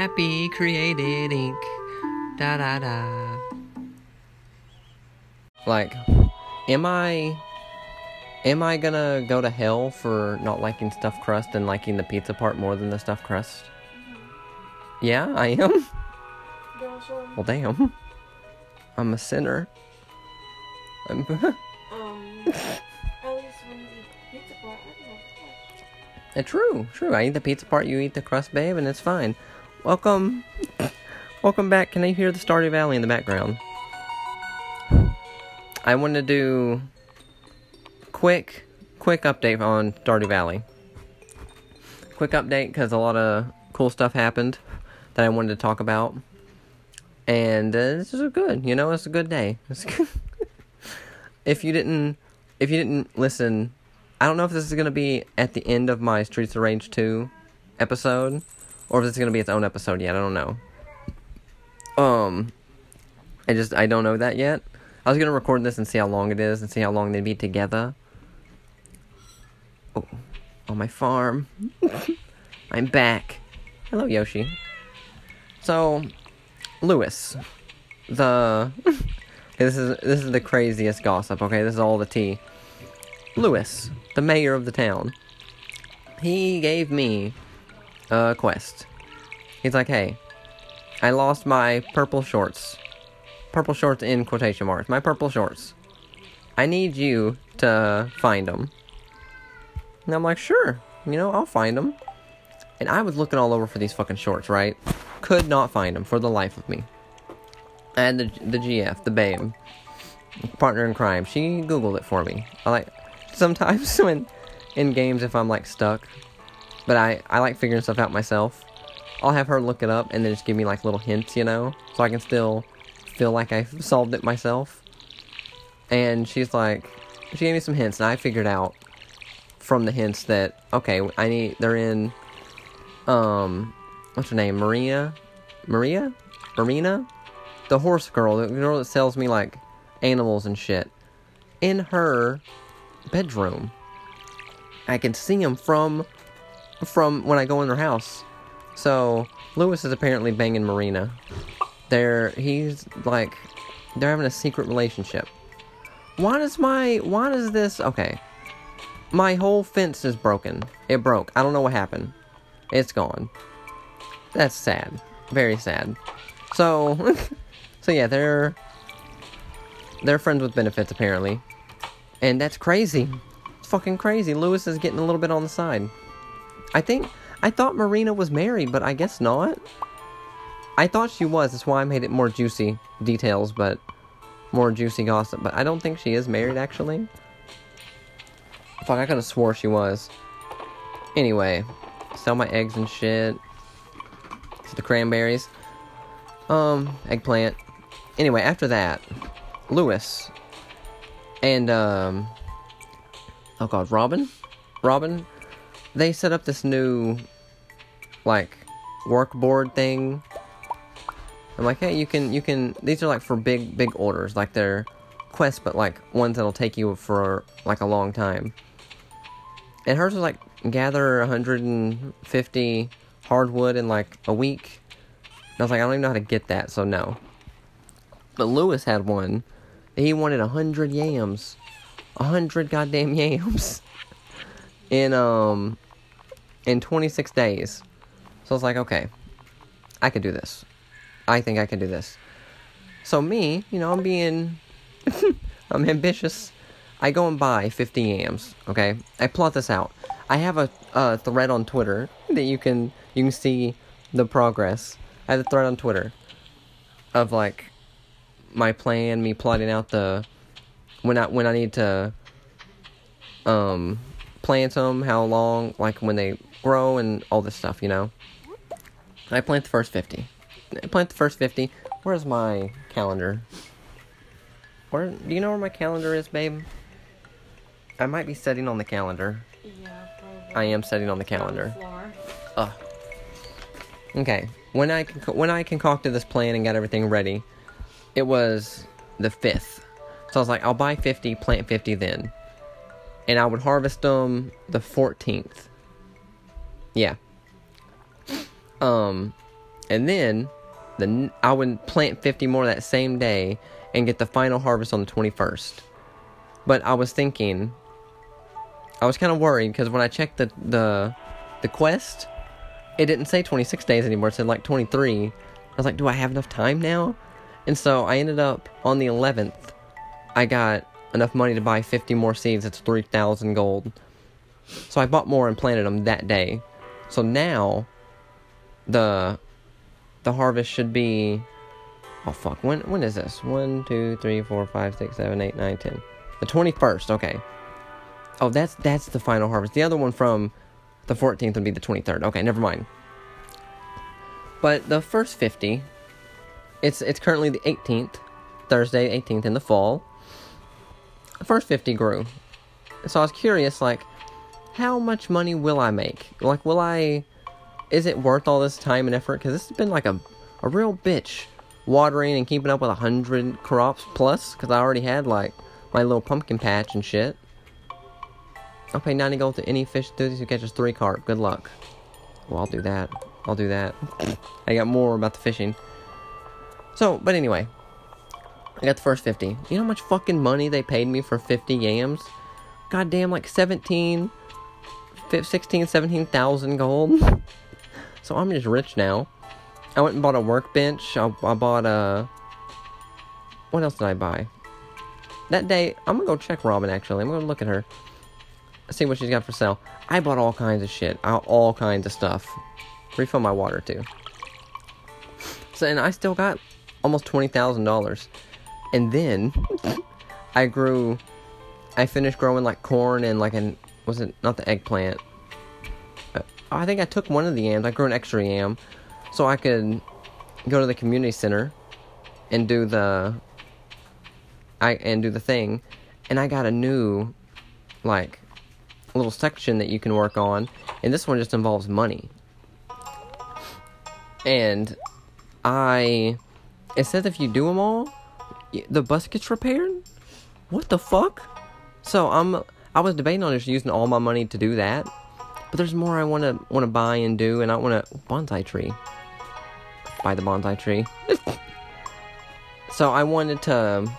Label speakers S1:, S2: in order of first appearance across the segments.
S1: happy created ink. Da da da. Like, am I. Am I gonna go to hell for not liking stuffed crust and liking the pizza part more than the stuffed crust? Yeah, I am. Well, damn. I'm a sinner. I'm.
S2: Um, at least when you eat pizza part, I don't know.
S1: Uh, true, true. I eat the pizza part, you eat the crust, babe, and it's fine. Welcome, welcome back. Can I hear the Stardew Valley in the background? I want to do quick, quick update on Stardew Valley. Quick update because a lot of cool stuff happened that I wanted to talk about, and uh, this is good. You know, it's a good day. Good. if you didn't, if you didn't listen I don't know if this is gonna be at the end of my Streets of Rage 2 episode, or if it's gonna be its own episode yet. I don't know. Um, I just I don't know that yet. I was gonna record this and see how long it is and see how long they'd be together. Oh, on my farm. I'm back. Hello, Yoshi. So, Lewis, the this is this is the craziest gossip. Okay, this is all the tea. Lewis, the mayor of the town, he gave me a quest. He's like, hey, I lost my purple shorts. Purple shorts in quotation marks. My purple shorts. I need you to find them. And I'm like, sure, you know, I'll find them. And I was looking all over for these fucking shorts, right? Could not find them for the life of me. And the, the GF, the babe, partner in crime. She Googled it for me. I like, sometimes when in games if I'm like stuck. But I, I like figuring stuff out myself. I'll have her look it up and then just give me like little hints, you know, so I can still feel like I solved it myself. And she's like, she gave me some hints, and I figured out from the hints that okay, I need they're in, um, what's her name, Maria, Maria, Marina, the horse girl, the girl that sells me like animals and shit. In her bedroom. I can see him from from when I go in their house. So Lewis is apparently banging Marina. They're he's like they're having a secret relationship. Why does my why does this okay? My whole fence is broken. It broke. I don't know what happened. It's gone. That's sad. Very sad. So so yeah, they're they're friends with benefits apparently. And that's crazy. It's fucking crazy. Lewis is getting a little bit on the side. I think I thought Marina was married, but I guess not. I thought she was. That's why I made it more juicy details, but more juicy gossip. But I don't think she is married actually. Fuck, I could have swore she was. Anyway, sell my eggs and shit. See the cranberries. Um, eggplant. Anyway, after that, Lewis and um oh god robin robin they set up this new like work board thing. I'm like hey you can you can these are like for big big orders. Like they're quests but like ones that'll take you for like a long time. And hers was like gather 150 hardwood in like a week. And i was like i don't even know how to get that so no. But lewis had one. He wanted hundred yams, hundred goddamn yams, in um, in 26 days. So I was like, okay, I could do this. I think I can do this. So me, you know, I'm being, I'm ambitious. I go and buy 50 yams. Okay, I plot this out. I have a, a thread on Twitter that you can you can see the progress. I have a thread on Twitter of like my plan, me plotting out the when I when I need to um plant them, how long, like when they grow and all this stuff, you know. I plant the first 50. I plant the first 50. Where's my calendar? Where do you know where my calendar is, babe? I might be setting on the calendar.
S2: Yeah, probably.
S1: I am setting on the calendar.
S2: Floor.
S1: Ugh. Okay. When I conc- when I concocted this plan and got everything ready, it was the fifth. So I was like, I'll buy fifty, plant fifty then, and I would harvest them the fourteenth. Yeah. Um, And then the I would plant 50 more that same day and get the final harvest on the 21st. But I was thinking I was kind of worried because when I checked the the the quest, it didn't say 26 days anymore. It said like 23. I was like, do I have enough time now? And so I ended up on the 11th. I got enough money to buy 50 more seeds. It's 3,000 gold. So I bought more and planted them that day. So now the the harvest should be oh fuck when when is this one two three four five six seven eight nine ten the 21st okay oh that's that's the final harvest the other one from the 14th would be the 23rd okay never mind but the first 50 it's it's currently the 18th thursday 18th in the fall the first 50 grew so i was curious like how much money will i make like will i is it worth all this time and effort? Because this has been like a, a real bitch watering and keeping up with a hundred crops plus. Because I already had like my little pumpkin patch and shit. I'll pay 90 gold to any fish who catches three carp. Good luck. Well, I'll do that. I'll do that. I got more about the fishing. So, but anyway. I got the first 50. You know how much fucking money they paid me for 50 yams? Goddamn, like 17, 16, 17,000 gold. So I'm just rich now. I went and bought a workbench. I, I bought a. What else did I buy? That day, I'm gonna go check Robin actually. I'm gonna look at her. See what she's got for sale. I bought all kinds of shit. All kinds of stuff. Refill my water too. So, and I still got almost $20,000. And then I grew. I finished growing like corn and like an. Was it not the eggplant? Uh, I think I took one of the yams. I grew an extra yam, so I could go to the community center and do the I and do the thing. And I got a new like little section that you can work on, and this one just involves money. And I it says if you do them all, the bus gets repaired. What the fuck? So I'm I was debating on just using all my money to do that but there's more I want to want to buy and do, and I want to bonsai tree. Buy the bonsai tree. so I wanted to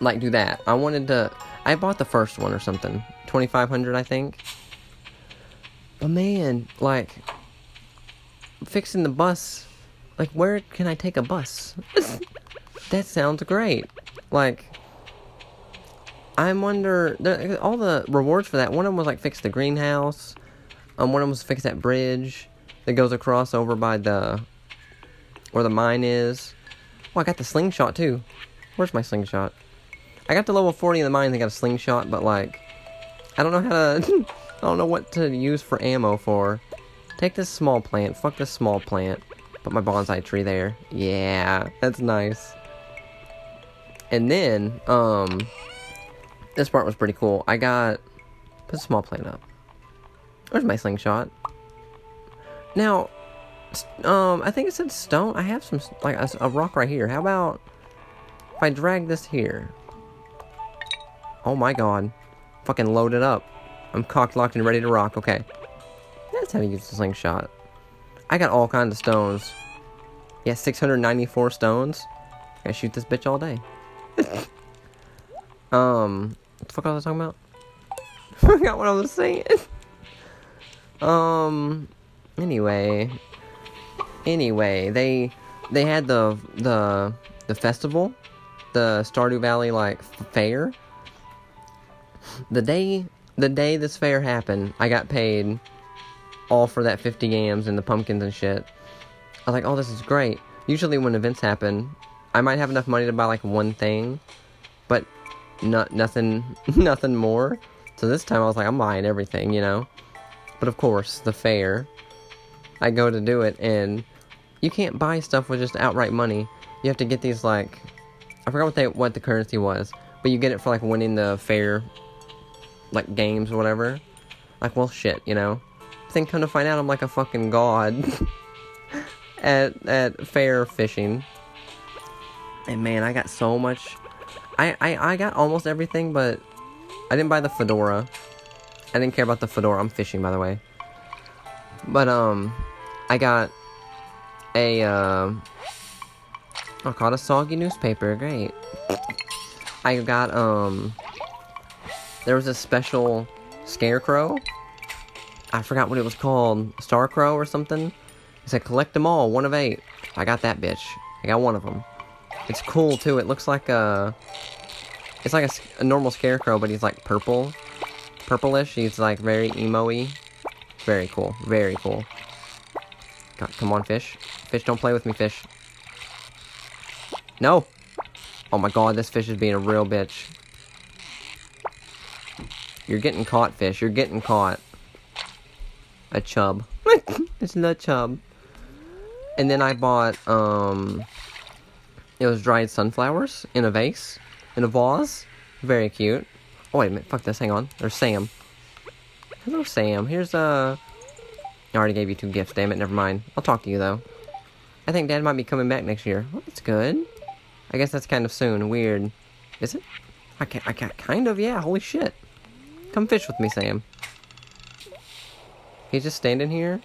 S1: like do that. I wanted to. I bought the first one or something, twenty five hundred, I think. But man, like fixing the bus, like where can I take a bus? that sounds great. Like I wonder the, all the rewards for that. One of them was like fix the greenhouse. Um, one of them was fix that bridge that goes across over by the where the mine is. Oh, I got the slingshot too. Where's my slingshot? I got the level 40 in the mine. I got a slingshot, but like, I don't know how to. I don't know what to use for ammo for. Take this small plant. Fuck this small plant. Put my bonsai tree there. Yeah, that's nice. And then, um, this part was pretty cool. I got put a small plane up. Where's my slingshot? Now, um, I think it said stone. I have some like a, a rock right here. How about if I drag this here? Oh my god, fucking load it up. I'm cocked, locked, and ready to rock. Okay, that's how you use the slingshot. I got all kinds of stones. Yeah, 694 stones. I shoot this bitch all day. um, what the fuck was I talking about? I Forgot what I was saying. um. Anyway. Anyway, they they had the the the festival, the Stardew Valley like fair. The day the day this fair happened, I got paid all for that 50 yams and the pumpkins and shit. I was like, oh, this is great. Usually when events happen, I might have enough money to buy like one thing, but not nothing nothing more. So this time I was like, I'm buying everything, you know. But of course, the fair, I go to do it, and you can't buy stuff with just outright money. You have to get these like, I forgot what they what the currency was, but you get it for like winning the fair, like games or whatever. Like, well, shit, you know. Then come to find out, I'm like a fucking god at at fair fishing. And man, I got so much I, I, I got almost everything, but I didn't buy the fedora. I didn't care about the fedora. I'm fishing, by the way. But, um, I got a, uh, I caught a soggy newspaper. Great. I got, um, there was a special scarecrow. I forgot what it was called. Starcrow or something. It said collect them all, one of eight. I got that bitch. I got one of them. It's cool too. It looks like a, it's like a, a normal scarecrow, but he's like purple, purplish. He's like very emo-y. Very cool. Very cool. God, come on, fish. Fish, don't play with me, fish. No! Oh my god, this fish is being a real bitch. You're getting caught, fish. You're getting caught. A chub. it's not a chub. And then I bought, um... It was dried sunflowers in a vase. In a vase. Very cute. Oh, wait a minute. Fuck this. Hang on. There's Sam. Hello, Sam. Here's, uh... I already gave you two gifts, damn it. Never mind. I'll talk to you, though. I think Dad might be coming back next year. Well, that's good. I guess that's kind of soon. Weird. Is it? I can't, I can't, kind of, yeah. Holy shit. Come fish with me, Sam. He's just standing here?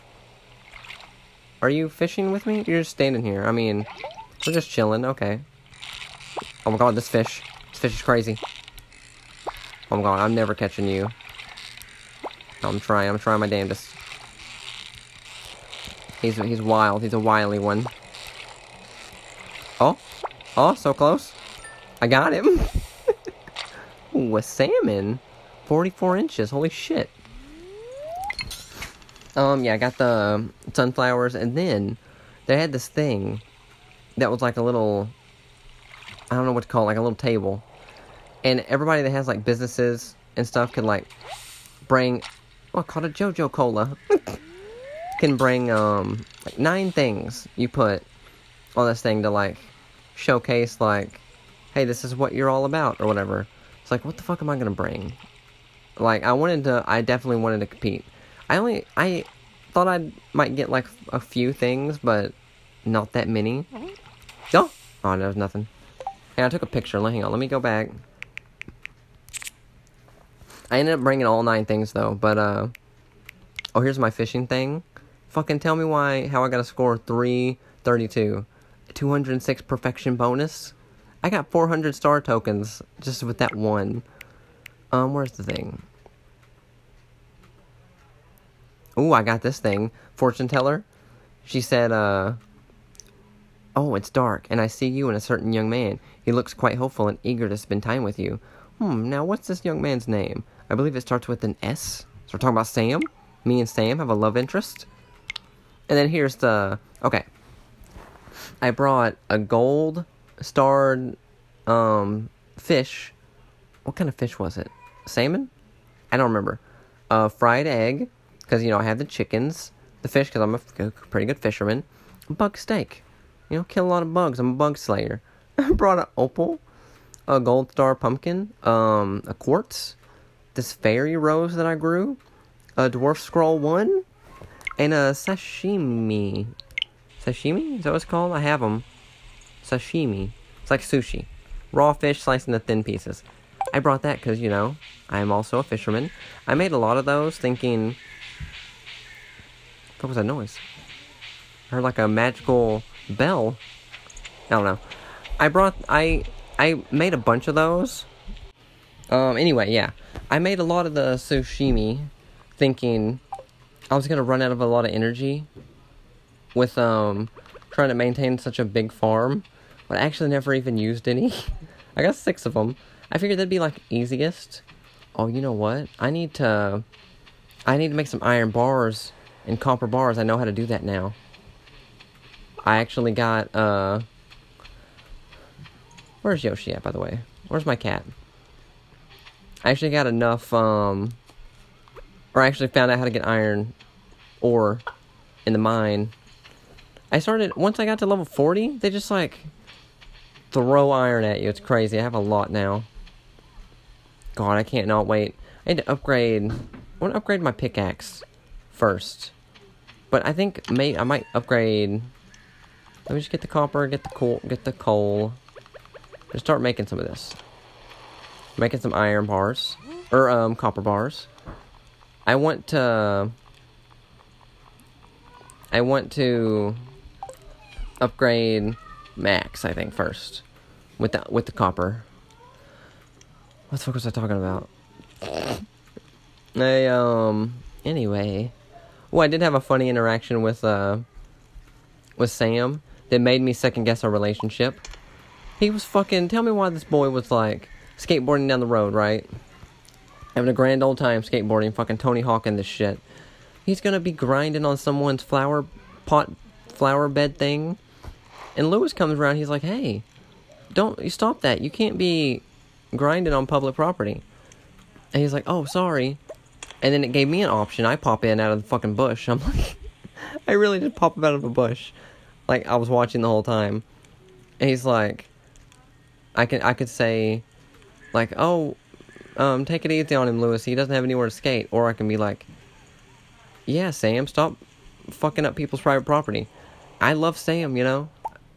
S1: Are you fishing with me? You're just standing here. I mean, we're just chilling. Okay. Oh my god, this fish. This fish is crazy. Oh my god, I'm never catching you. I'm trying. I'm trying my damnedest. He's he's wild. He's a wily one. Oh, oh, so close. I got him. Ooh, a salmon. 44 inches. Holy shit. Um, yeah, I got the sunflowers, and then they had this thing that was like a little, I don't know what to call it, like a little table. And everybody that has like businesses and stuff could like bring, oh, I called it JoJo Cola. can bring um like nine things you put on this thing to like showcase like, hey, this is what you're all about or whatever. It's like, what the fuck am I gonna bring? Like, I wanted to, I definitely wanted to compete. I only, I thought I might get like a few things, but not that many. Oh, oh, there's nothing. Hey, I took a picture. Hang on, let me go back. I ended up bringing all nine things though, but uh, oh, here's my fishing thing. Fucking tell me why, how I got a score 332. 206 perfection bonus. I got 400 star tokens just with that one. Um, where's the thing? Ooh, I got this thing. Fortune teller. She said, uh, Oh, it's dark, and I see you and a certain young man. He looks quite hopeful and eager to spend time with you. Hmm, now what's this young man's name? I believe it starts with an S. So we're talking about Sam? Me and Sam have a love interest? And then here's the. Okay. I brought a gold starred um, fish. What kind of fish was it? Salmon? I don't remember. A fried egg, because, you know, I have the chickens. The fish, because I'm a pretty good fisherman. Bug steak. You know, kill a lot of bugs. I'm a bug slayer. I brought an opal, a gold star pumpkin, um, a quartz, this fairy rose that I grew, a dwarf scroll one, and a sashimi. Sashimi? Is that what it's called? I have them. Sashimi. It's like sushi. Raw fish sliced into thin pieces. I brought that because, you know, I am also a fisherman. I made a lot of those thinking. What was that noise? I heard like a magical bell. I don't know. I brought. I. I made a bunch of those. Um, anyway, yeah. I made a lot of the sashimi thinking I was gonna run out of a lot of energy with um trying to maintain such a big farm, but I actually never even used any. I got six of them. I figured that'd be like easiest. Oh, you know what? I need to. I need to make some iron bars and copper bars. I know how to do that now. I actually got uh. Where's Yoshi at, by the way? Where's my cat? I actually got enough um. Or I actually found out how to get iron ore in the mine. I started once I got to level 40, they just like throw iron at you. It's crazy. I have a lot now. God, I can't not wait. I need to upgrade. I want to upgrade my pickaxe first, but I think may I might upgrade. Let me just get the copper, get the coal, get the coal. Just start making some of this. Making some iron bars or um copper bars. I want to. I want to upgrade Max, I think first, with the with the copper. What the fuck was I talking about? I um. Anyway, well, I did have a funny interaction with uh with Sam that made me second guess our relationship. He was fucking. Tell me why this boy was like skateboarding down the road, right? Having a grand old time skateboarding, fucking Tony Hawk and this shit. He's gonna be grinding on someone's flower pot, flower bed thing. And Lewis comes around, he's like, hey, don't you stop that. You can't be grinding on public property. And he's like, oh, sorry. And then it gave me an option. I pop in out of the fucking bush. I'm like, I really just pop up out of a bush. Like, I was watching the whole time. He's like, I can I could say, like, oh, um, take it easy on him, Lewis. He doesn't have anywhere to skate. Or I can be like, yeah, Sam, stop fucking up people's private property. I love Sam, you know.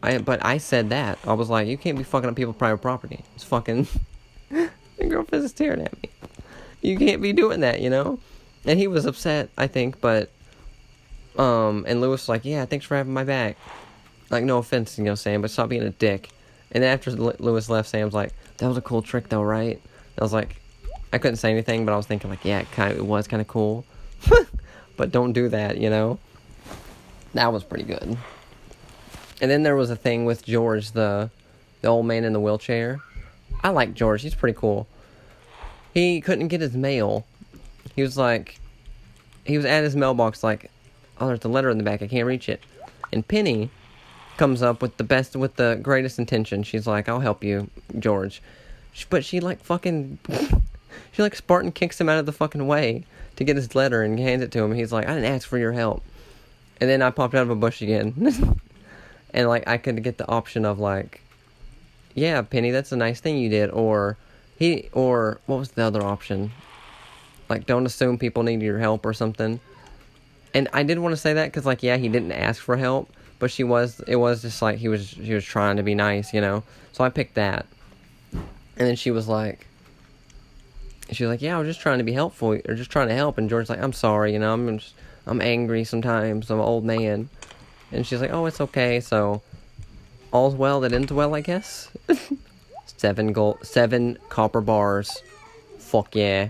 S1: I but I said that. I was like, you can't be fucking up people's private property. It's fucking. My girlfriend's staring at me. You can't be doing that, you know. And he was upset, I think, but um, and Lewis was like, yeah, thanks for having my back. Like, no offense, you know, Sam, but stop being a dick. And after Lewis left, Sam's like, that was a cool trick, though, right? I was like, I couldn't say anything, but I was thinking like, yeah, it kind of it was kind of cool, but don't do that, you know. That was pretty good. And then there was a thing with George, the the old man in the wheelchair. I like George; he's pretty cool. He couldn't get his mail. He was like, he was at his mailbox like, oh, there's a letter in the back. I can't reach it. And Penny comes up with the best, with the greatest intention. She's like, I'll help you, George. But she like fucking, she like Spartan kicks him out of the fucking way to get his letter and hands it to him. He's like, I didn't ask for your help. And then I popped out of a bush again. and like I could get the option of like, yeah, Penny, that's a nice thing you did, or he, or what was the other option? Like, don't assume people need your help or something. And I did want to say that because, like, yeah, he didn't ask for help, but she was. It was just like he was. She was trying to be nice, you know. So I picked that. And then she was like, she was like, yeah, I was just trying to be helpful, or just trying to help. And George's like, I'm sorry, you know, I'm just, I'm angry sometimes. I'm an old man. And she's like, oh, it's okay. So all's well that ends well, I guess. seven gold, seven copper bars. Fuck yeah.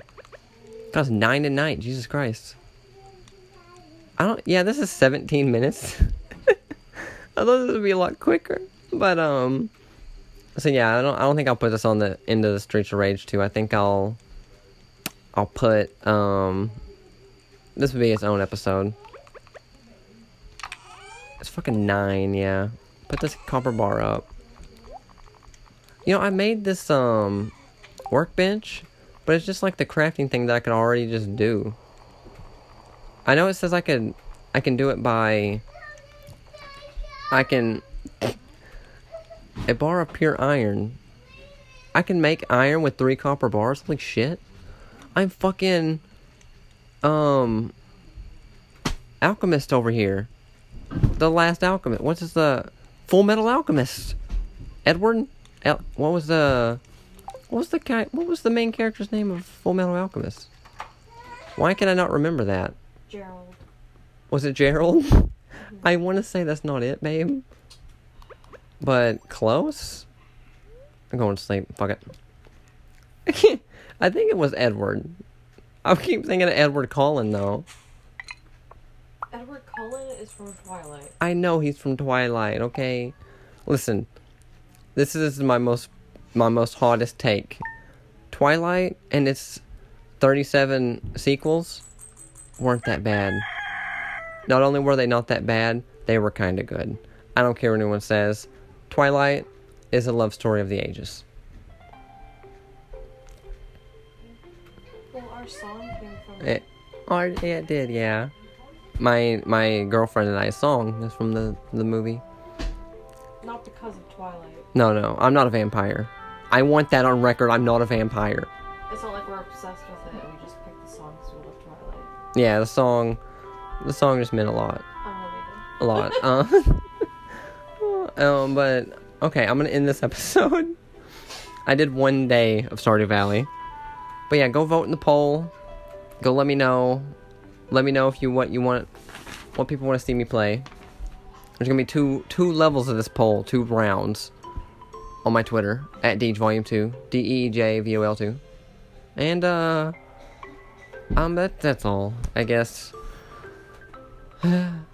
S1: That was nine and nine. Jesus Christ. I don't. Yeah, this is 17 minutes. I thought this would be a lot quicker, but um. So yeah, I don't. I don't think I'll put this on the end of the Streets of Rage 2. I think I'll. I'll put um. This would be its own episode. It's fucking nine, yeah. Put this copper bar up. You know, I made this um workbench, but it's just like the crafting thing that I could already just do. I know it says I could I can do it by I can a bar of pure iron. I can make iron with three copper bars. Holy shit. I'm fucking um alchemist over here. The last alchemist. What's this the Full Metal Alchemist? Edward El- what was the what was the guy what was the main character's name of Full Metal Alchemist? Why can I not remember that?
S2: Gerald.
S1: Was it Gerald? I want to say that's not it, babe. But close? I'm going to sleep. Fuck it. I think it was Edward. I keep thinking of Edward Cullen, though.
S2: Edward Cullen is from Twilight.
S1: I know he's from Twilight, okay? Listen, this is my most my most hottest take. Twilight and its 37 sequels weren't that bad. Not only were they not that bad, they were kind of good. I don't care what anyone says. Twilight is a love story of the ages.
S2: Well, our song came from.
S1: Eh, it, oh, yeah, it did, yeah. My my girlfriend and I's song is from the the movie.
S2: Not because of Twilight.
S1: No, no, I'm not a vampire. I want that on record. I'm not a vampire.
S2: It's not like we're obsessed with it. We just picked the song because we love Twilight.
S1: Yeah, the song, the song just meant a lot, a lot. Uh, um, but okay, I'm gonna end this episode. I did one day of Stardew Valley, but yeah, go vote in the poll. Go let me know. Let me know if you what you want, what people want to see me play. There's gonna be two two levels of this poll, two rounds on my Twitter at Deej Volume Two, D E J V O L Two, and uh, um, that that's all, I guess. 嗯